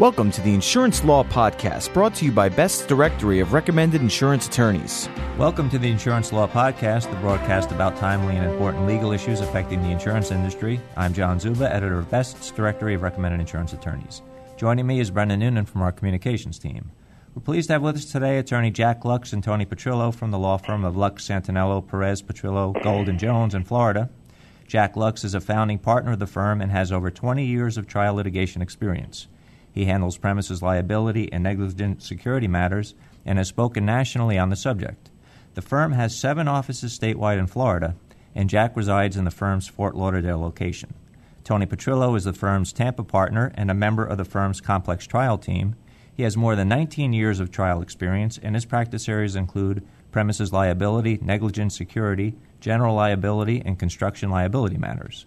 Welcome to the Insurance Law Podcast, brought to you by Best's Directory of Recommended Insurance Attorneys. Welcome to the Insurance Law Podcast, the broadcast about timely and important legal issues affecting the insurance industry. I'm John Zuba, editor of Best's Directory of Recommended Insurance Attorneys. Joining me is Brendan Noonan from our communications team. We're pleased to have with us today attorney Jack Luks and Tony Petrillo from the law firm of Luks, Santaniello, Perez, Petrillo, Gold, and Jones in Florida. Jack Luks is a founding partner of the firm and has over 20 years of trial litigation experience. He handles premises liability and negligent security matters and has spoken nationally on the subject. The firm has seven offices statewide in Florida, and Jack resides in the firm's Fort Lauderdale location. Tony Petrillo is the firm's Tampa partner and a member of the firm's complex trial team. He has more than 19 years of trial experience, and his practice areas include premises liability, negligent security, general liability, and construction liability matters.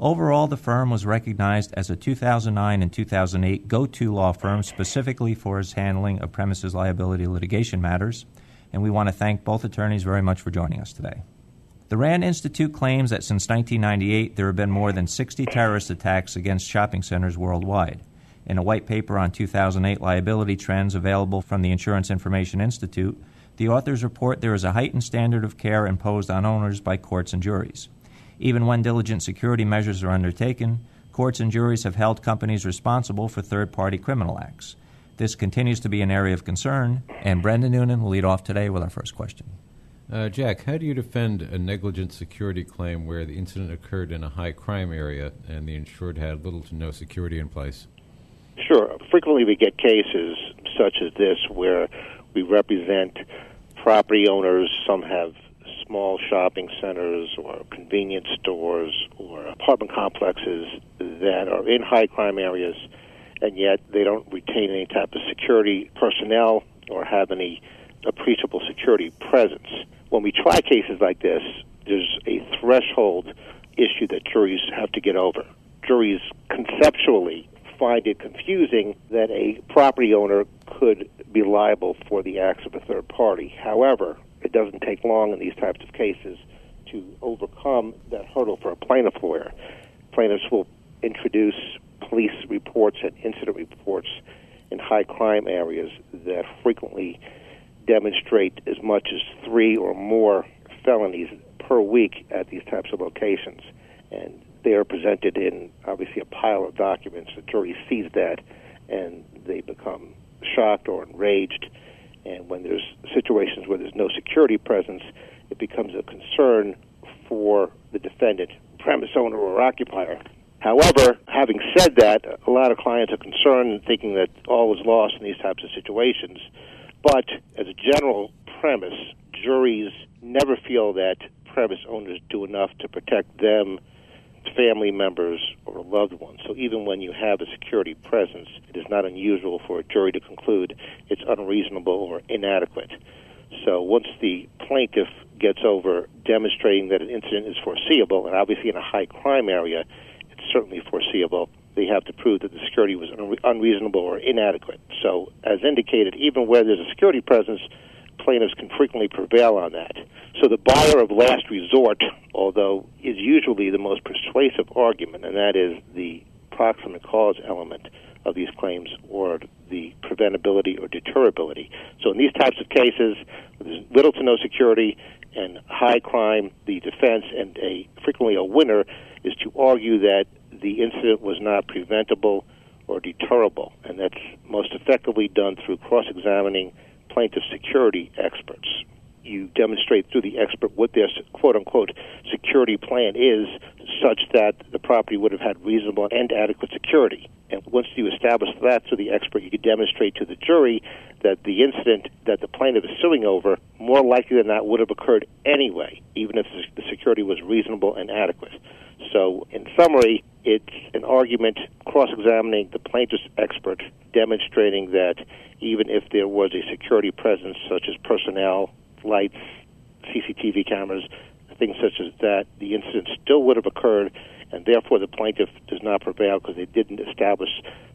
Overall, the firm was recognized as a 2009 and 2008 go to law firm specifically for its handling of premises liability litigation matters, and we want to thank both attorneys very much for joining us today. The RAND Institute claims that since 1998 there have been more than 60 terrorist attacks against shopping centers worldwide. In a white paper on 2008 liability trends available from the Insurance Information Institute, the authors report there is a heightened standard of care imposed on owners by courts and juries. Even when diligent security measures are undertaken, courts and juries have held companies responsible for third party criminal acts. This continues to be an area of concern, and Brendan Noonan will lead off today with our first question. Uh, Jack, how do you defend a negligent security claim where the incident occurred in a high crime area and the insured had little to no security in place? Sure. Frequently we get cases such as this where we represent property owners. Some have small shopping centers or convenience stores or apartment complexes that are in high crime areas, and yet they don't retain any type of security personnel or have any appreciable security presence. When we try cases like this, there's a threshold issue that juries have to get over. Juries conceptually find it confusing that a property owner could be liable for the acts of a third party. However, it doesn't take long in these types of cases to overcome that hurdle for a plaintiff lawyer. Plaintiffs will introduce police reports and incident reports in high crime areas that frequently demonstrate as much as three or more felonies per week at these types of locations. And they are presented in obviously a pile of documents. The jury sees that and they become shocked or enraged and when there's situations where there's no security presence, it becomes a concern for the defendant, premise owner, or occupier. However, having said that, a lot of clients are concerned and thinking that all is lost in these types of situations. But as a general premise, juries never feel that premise owners do enough to protect them family members or loved ones. So even when you have a security presence, it is not unusual for a jury to conclude it's unreasonable or inadequate. So once the plaintiff gets over demonstrating that an incident is foreseeable, and obviously in a high crime area, it's certainly foreseeable, they have to prove that the security was unreasonable or inadequate. So, as indicated, even where there's a security presence, plaintiffs can frequently prevail on that. So the buyer of last resort, although is usually the most persuasive argument, and that is the proximate cause element of these claims or the preventability or deterrability. So in these types of cases, there's little to no security and high crime, the defense and a frequently a winner is to argue that the incident was not preventable or deterrable, and that's most effectively done through cross-examining plaintiff security experts. You demonstrate through the expert what their quote unquote security plan is, such that the property would have had reasonable and adequate security. And once you establish that through the expert, you can demonstrate to the jury that the incident that the plaintiff is suing over, more likely than not, would have occurred anyway, even if the security was reasonable and adequate. So, in summary, it's an argument cross examining the plaintiff's expert, demonstrating that even if there was a security presence, such as personnel, lights, CCTV cameras, things such as that, the incident still would have occurred, and therefore the plaintiff does not prevail because they didn't establish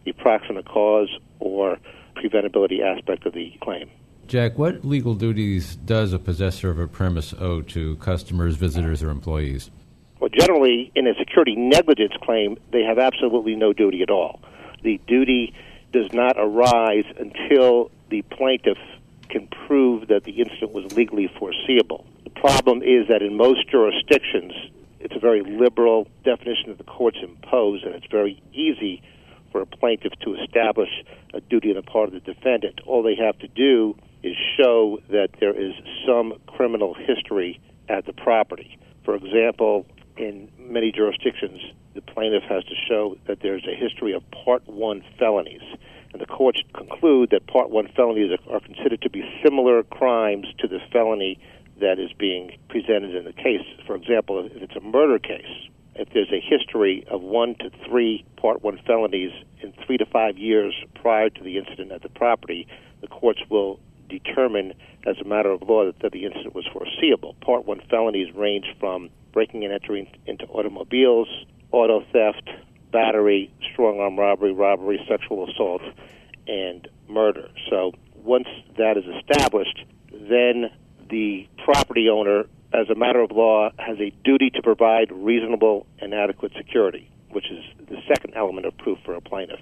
the proximate cause or preventability aspect of the claim. Jack, what legal duties does a possessor of a premise owe to customers, visitors, or employees? Well, generally, in a security negligence claim, they have absolutely no duty at all. The duty does not arise until the plaintiff can prove that the incident was legally foreseeable. The problem is that in most jurisdictions, it's a very liberal definition that the courts impose, and it's very easy for a plaintiff to establish a duty on the part of the defendant. All they have to do is show that there is some criminal history at the property. For example, in many jurisdictions, the plaintiff has to show that there's a history of Part 1 felonies. And the courts conclude that Part 1 felonies are considered to be similar crimes to the felony that is being presented in the case. For example, if it's a murder case, if there's a history of one to three Part 1 felonies in three to five years prior to the incident at the property, the courts will determine as a matter of law that, the incident was foreseeable. Part 1 felonies range from breaking and entering into automobiles, auto theft, battery, strong arm robbery, robbery, sexual assault, and murder. So once that is established, then the property owner, as a matter of law, has a duty to provide reasonable and adequate security, which is the second element of proof for a plaintiff.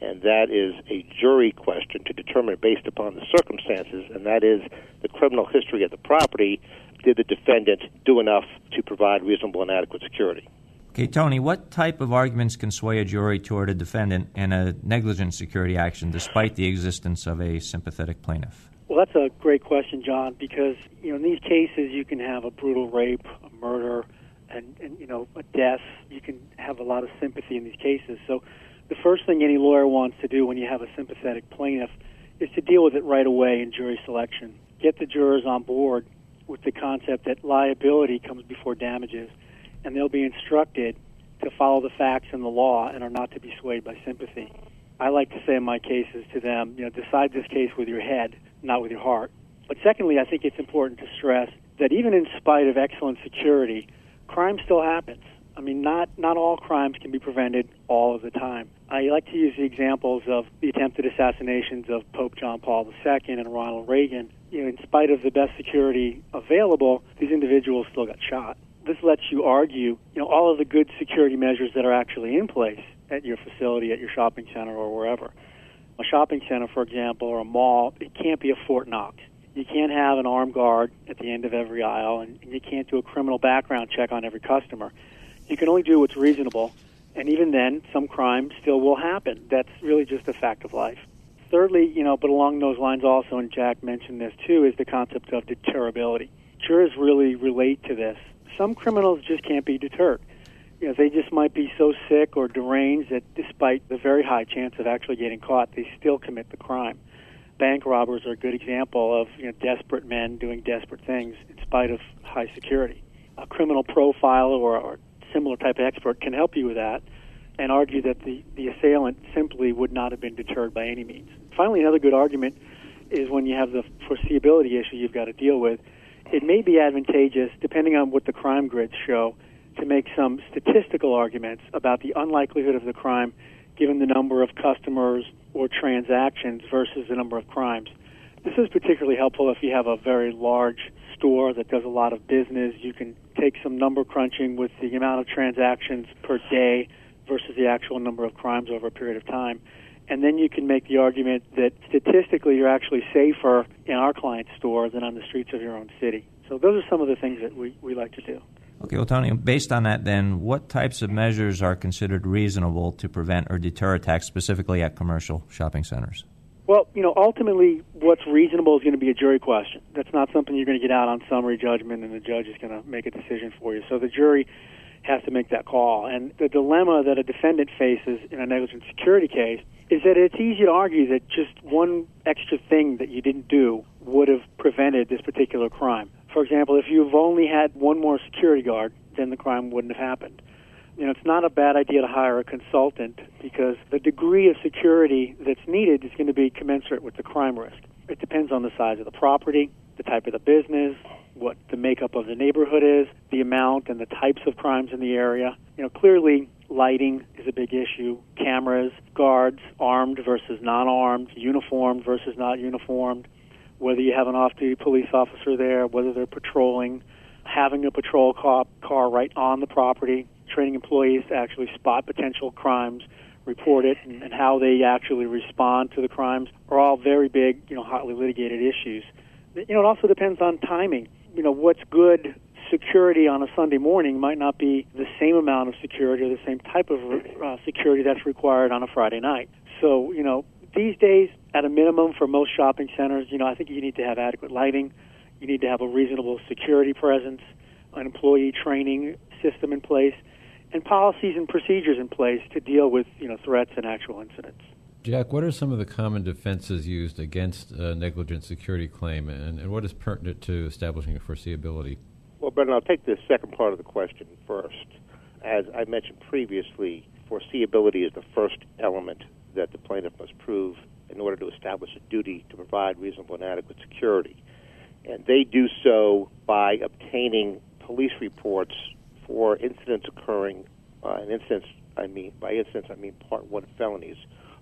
And that is a jury question to determine based upon the circumstances, and that is the criminal history of the property. Did the defendant do enough to provide reasonable and adequate security? Okay, Tony, what type of arguments can sway a jury toward a defendant in a negligent security action despite the existence of a sympathetic plaintiff? Well, that's a great question, John, because you know in these cases you can have a brutal rape, a murder, and, and you know a death. You can have a lot of sympathy in these cases. So, the first thing any lawyer wants to do when you have a sympathetic plaintiff is to deal with it right away in jury selection. Get the jurors on board with the concept that liability comes before damages, and they'll be instructed to follow the facts and the law and are not to be swayed by sympathy. I like to say in my cases to them, you know, decide this case with your head, not with your heart. But secondly, I think it's important to stress that even in spite of excellent security, crime still happens. I mean, not not all crimes can be prevented all of the time. I like to use the examples of the attempted assassinations of Pope John Paul II and Ronald Reagan. You know, in spite of the best security available, these individuals still got shot. This lets you argue, you know, all of the good security measures that are actually in place at your facility, at your shopping center, or wherever. A shopping center, for example, or a mall, it can't be a Fort Knox. You can't have an armed guard at the end of every aisle, and you can't do a criminal background check on every customer. You can only do what's reasonable, and even then, some crime still will happen. That's really just a fact of life. Thirdly, you know, but along those lines also, and Jack mentioned this too, is the concept of deterrability. Jurors really relate to this. Some criminals just can't be deterred. You know, they just might be so sick or deranged that despite the very high chance of actually getting caught, they still commit the crime. Bank robbers are a good example of you know, desperate men doing desperate things in spite of high security. A criminal profiler or, or similar type of expert can help you with that and argue that the, the assailant simply would not have been deterred by any means. Finally, another good argument is when you have the foreseeability issue you've got to deal with. It may be advantageous, depending on what the crime grids show, to make some statistical arguments about the unlikelihood of the crime given the number of customers or transactions versus the number of crimes. This is particularly helpful if you have a very large store that does a lot of business. You can take some number crunching with the amount of transactions per day versus the actual number of crimes over a period of time. And then you can make the argument that statistically you're actually safer in our client's store than on the streets of your own city. So those are some of the things that we, we like to do. Okay, well, Tony, based on that, then, what types of measures are considered reasonable to prevent or deter attacks, specifically at commercial shopping centers? Well, you know, ultimately, what's reasonable is going to be a jury question. That's not something you're going to get out on summary judgment and the judge is going to make a decision for you. So the jury has to make that call. And the dilemma that a defendant faces in a negligent security case is that it's easy to argue that just one extra thing that you didn't do would have prevented this particular crime. For example, if you've only had one more security guard, then the crime wouldn't have happened. You know, it's not a bad idea to hire a consultant because the degree of security that's needed is going to be commensurate with the crime risk. It depends on the size of the property, the type of the business, what the makeup of the neighborhood is, the amount and the types of crimes in the area. You know, clearly lighting is a big issue. Cameras, guards, armed versus non-armed, uniformed versus not uniformed, whether you have an off-duty police officer there, whether they're patrolling, having a patrol car, car right on the property, training employees to actually spot potential crimes report it and, and how they actually respond to the crimes are all very big, you know, hotly litigated issues. You know, it also depends on timing. You know, what's good security on a Sunday morning might not be the same amount of security or the same type of uh, security that's required on a Friday night. So, you know, these days, at a minimum for most shopping centers, you know, I think you need to have adequate lighting. You need to have a reasonable security presence, an employee training system in place, and policies and procedures in place to deal with, you know, threats and actual incidents. Jack, what are some of the common defenses used against a negligent security claim, and, and what is pertinent to establishing foreseeability? Well, Brendan, I'll take the second part of the question first. As I mentioned previously, foreseeability is the first element that the plaintiff must prove in order to establish a duty to provide reasonable and adequate security. And they do so by obtaining police reports for incidents occurring, uh, and incidents, I mean, by incidents, I mean Part 1 felonies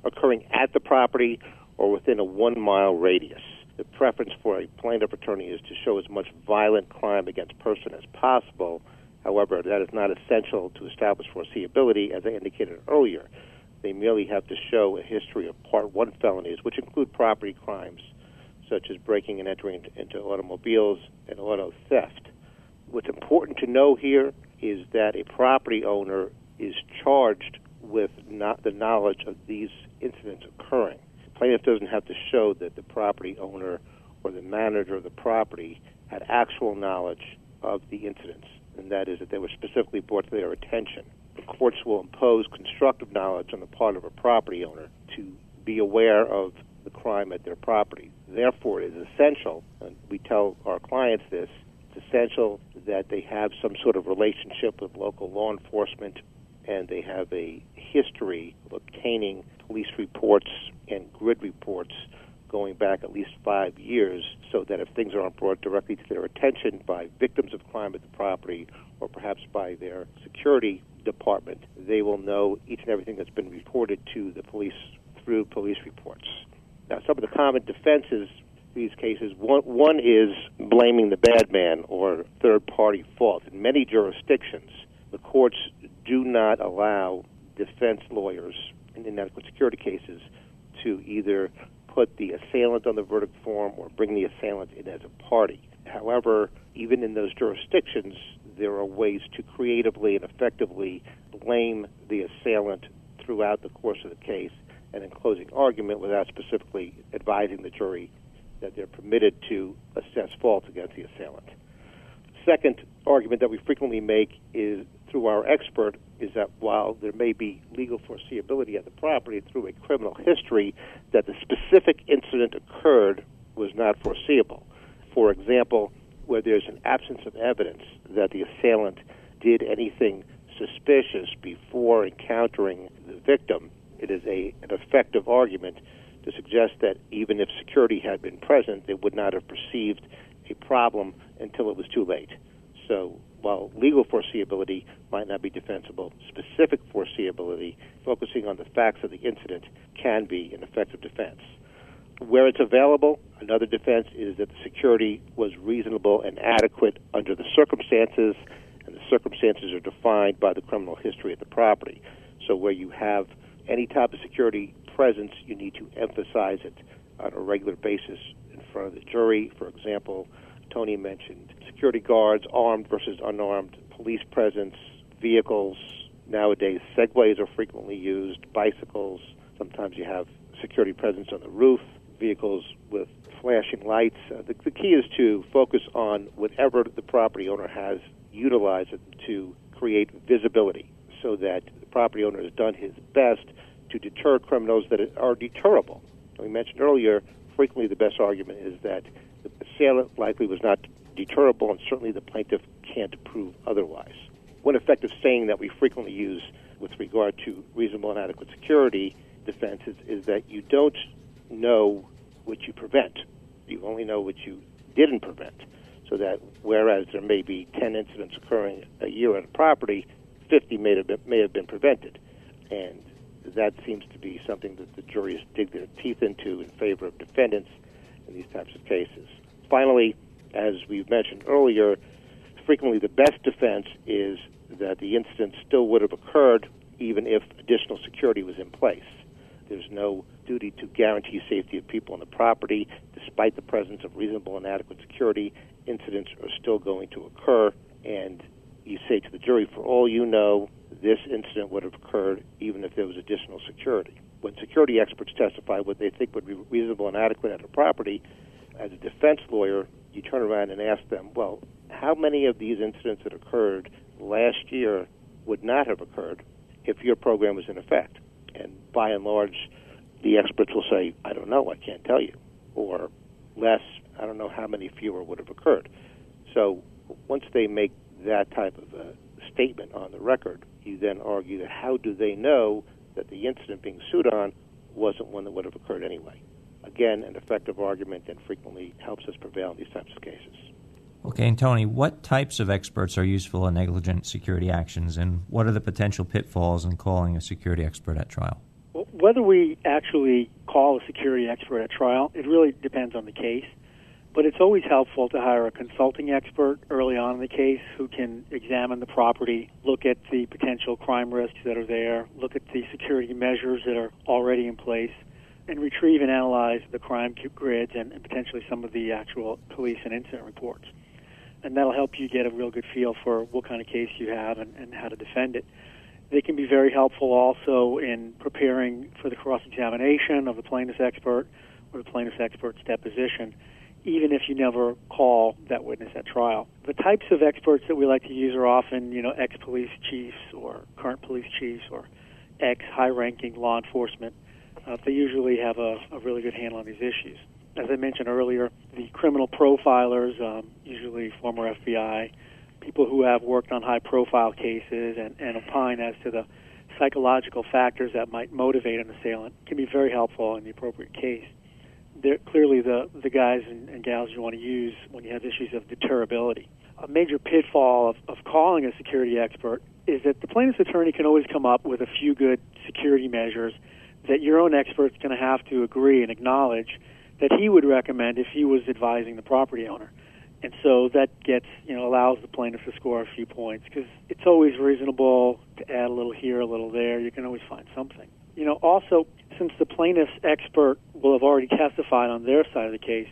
occurring at the property or within a one mile radius. The preference for a plaintiff attorney is to show as much violent crime against person as possible. However, that is not essential to establish foreseeability, as I indicated earlier. They merely have to show a history of Part 1 felonies, which include property crimes such as breaking and entering into automobiles and auto theft. What's important to know here is that a property owner is charged with not the knowledge of these incidents occurring. Plaintiff doesn't have to show that the property owner or the manager of the property had actual knowledge of the incidents, and that is that they were specifically brought to their attention. The courts will impose constructive knowledge on the part of a property owner to be aware of the crime at their property. Therefore, it is essential, and we tell our clients this, it's essential that they have some sort of relationship with local law enforcement and they have a history of obtaining police reports and grid reports going back at least five years so that if things aren't brought directly to their attention by victims of crime at the property or perhaps by their security department, they will know each and everything that's been reported to the police through police reports. Now, some of the common defenses these cases, one, one is blaming the bad man or third party fault. In many jurisdictions, the courts do not allow defense lawyers in inadequate security cases to either put the assailant on the verdict form or bring the assailant in as a party. However, even in those jurisdictions, there are ways to creatively and effectively blame the assailant throughout the course of the case and in closing argument without specifically advising the jury that they're permitted to assess fault against the assailant. Second argument that we frequently make is through our expert is that while there may be legal foreseeability of the property through a criminal history, that the specific incident occurred was not foreseeable. For example, where there's an absence of evidence that the assailant did anything suspicious before encountering the victim, it is a, an effective argument to suggest that even if security had been present, they would not have perceived a problem until it was too late. So while legal foreseeability might not be defensible, specific foreseeability, focusing on the facts of the incident, can be an effective defense. Where it's available, another defense is that the security was reasonable and adequate under the circumstances, and the circumstances are defined by the criminal history of the property. So where you have any type of security presence, you need to emphasize it on a regular basis in front of the jury. For example, Tony mentioned security guards, armed versus unarmed, police presence, vehicles. Nowadays, segways are frequently used, bicycles. Sometimes you have security presence on the roof, vehicles with flashing lights. Uh, the, the key is to focus on whatever the property owner has, utilize it to create visibility so that the property owner has done his best to deter criminals that are deterrable. We mentioned earlier, frequently the best argument is that the assailant likely was not deterrable, and certainly the plaintiff can't prove otherwise. One effective saying that we frequently use with regard to reasonable and adequate security defenses is that you don't know what you prevent. You only know what you didn't prevent. So that whereas there may be 10 incidents occurring a year on a property, 50 may have been, may have been prevented. And that seems to be something that the juries dig their teeth into in favor of defendants in these types of cases. Finally, as we've mentioned earlier, frequently the best defense is that the incident still would have occurred even if additional security was in place. There's no duty to guarantee safety of people on the property. Despite the presence of reasonable and adequate security, incidents are still going to occur. And you say to the jury, for all you know, this incident would have occurred even if there was additional security. When security experts testify what they think would be reasonable and adequate at a property, as a defense lawyer, you turn around and ask them, well, how many of these incidents that occurred last year would not have occurred if your program was in effect? And by and large, the experts will say, I don't know, I can't tell you. Or less, I don't know how many fewer would have occurred. So once they make that type of a statement on the record, you then argue that how do they know that the incident being sued on wasn't one that would have occurred anyway? Again, an effective argument and frequently helps us prevail in these types of cases. Okay, and Tony, what types of experts are useful in negligent security actions, and what are the potential pitfalls in calling a security expert at trial? Well, whether we actually call a security expert at trial, it really depends on the case. But it's always helpful to hire a consulting expert early on in the case who can examine the property, look at the potential crime risks that are there, look at the security measures that are already in place, and retrieve and analyze the crime grids and, and potentially some of the actual police and incident reports. And that'll help you get a real good feel for what kind of case you have and, and how to defend it. They can be very helpful also in preparing for the cross examination of the plaintiff's expert or the plaintiff's expert's deposition even if you never call that witness at trial. The types of experts that we like to use are often, you know, ex-police chiefs or current police chiefs or ex-high-ranking law enforcement. Uh, they usually have a, a really good handle on these issues. As I mentioned earlier, the criminal profilers, um, usually former FBI, people who have worked on high-profile cases and, and opine as to the psychological factors that might motivate an assailant, can be very helpful in the appropriate case they're clearly the, the guys and, and gals you want to use when you have issues of deterrability. A major pitfall of, of calling a security expert is that the plaintiff's attorney can always come up with a few good security measures that your own expert's going to have to agree and acknowledge that he would recommend if he was advising the property owner. And so that gets, you know, allows the plaintiff to score a few points because it's always reasonable to add a little here, a little there. You can always find something. You know, also, since the plaintiff's expert will have already testified on their side of the case,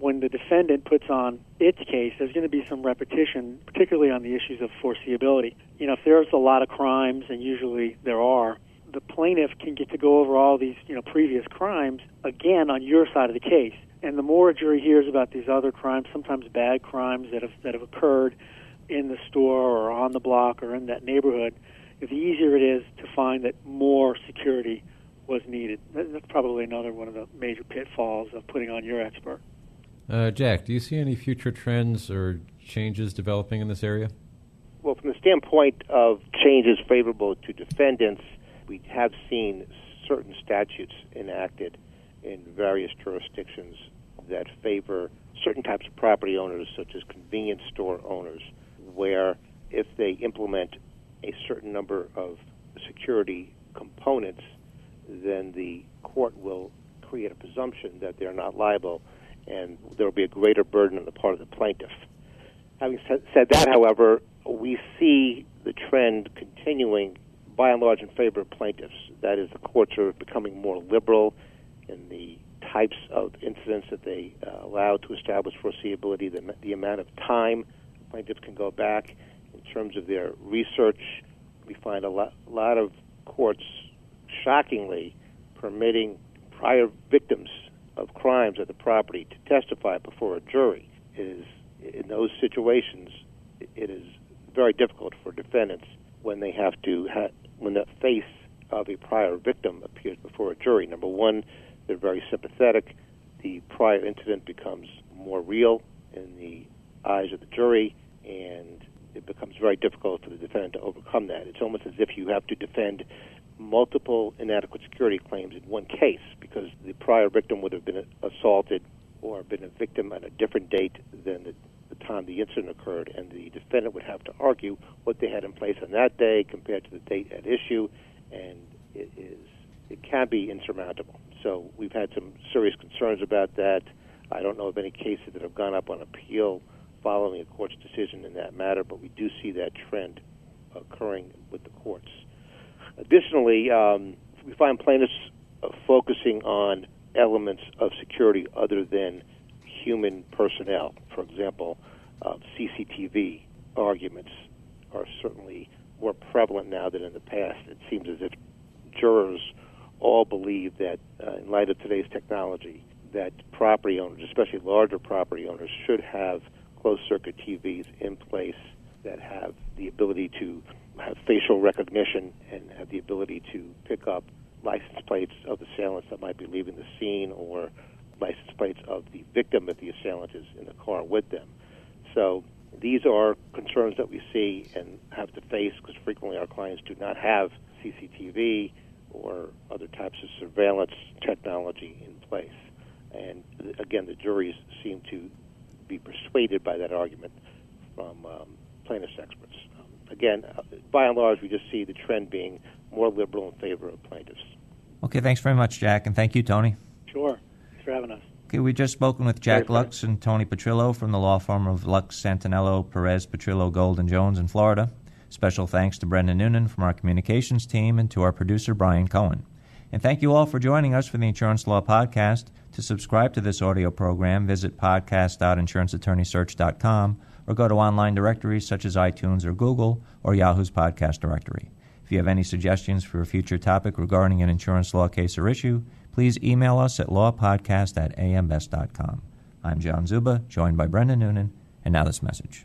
when the defendant puts on its case, there's going to be some repetition, particularly on the issues of foreseeability. You know, if there's a lot of crimes, and usually there are, the plaintiff can get to go over all these, you know, previous crimes again on your side of the case. And the more a jury hears about these other crimes, sometimes bad crimes that have that have occurred in the store or on the block or in that neighborhood, the easier it is to find that more security was needed. That's probably another one of the major pitfalls of putting on your expert. Uh, Jack, do you see any future trends or changes developing in this area? Well, from the standpoint of changes favorable to defendants, we have seen certain statutes enacted in various jurisdictions that favor certain types of property owners, such as convenience store owners, where if they implement a certain number of security components then the court will create a presumption that they're not liable, and there will be a greater burden on the part of the plaintiff. Having said that, however, we see the trend continuing by and large in favor of plaintiffs. That is, the courts are becoming more liberal in the types of incidents that they uh, allow to establish foreseeability, the, the amount of time plaintiffs can go back. In terms of their research, we find a lot, a lot of courts shockingly permitting prior victims of crimes at the property to testify before a jury is in those situations it is very difficult for defendants when they have to ha- when the face of a prior victim appears before a jury number one they're very sympathetic the prior incident becomes more real in the eyes of the jury and it becomes very difficult for the defendant to overcome that. It's almost as if you have to defend multiple inadequate security claims in one case because the prior victim would have been assaulted or been a victim at a different date than the time the incident occurred, and the defendant would have to argue what they had in place on that day compared to the date at issue, and it is it can be insurmountable. So we've had some serious concerns about that. I don't know of any cases that have gone up on appeal following a court's decision in that matter, but we do see that trend occurring with the courts. Additionally, um, we find plaintiffs focusing on elements of security other than human personnel. For example, uh, CCTV arguments are certainly more prevalent now than in the past. It seems as if jurors all believe that, uh, in light of today's technology, that property owners, especially larger property owners, should have closed circuit TVs in place that have the ability to have facial recognition and have the ability to pick up license plates of the assailants that might be leaving the scene or license plates of the victim if the assailant is in the car with them. So these are concerns that we see and have to face because frequently our clients do not have CCTV or other types of surveillance technology in place. And again, the juries seem to be persuaded by that argument from um, plaintiffs' experts. Um, again, uh, by and large, we just see the trend being more liberal in favor of plaintiffs. Okay, thanks very much, Jack, and thank you, Tony. Sure. Thanks for having us. Okay, we've just spoken with Jack Luks and Tony Petrillo from the law firm of Luks, Santaniello, Perez, Petrillo, Gold, and Jones in Florida. Special thanks to Brendan Noonan from our communications team and to our producer, Brian Cohen. And thank you all for joining us for the Insurance Law Podcast. To subscribe to this audio program, visit podcast.insuranceattorneysearch.com or go to online directories such as iTunes or Google or Yahoo's podcast directory. If you have any suggestions for a future topic regarding an insurance law case or issue, please email us at lawpodcast at ambest.com. I'm John Zuba, joined by Brendan Noonan, and now this message.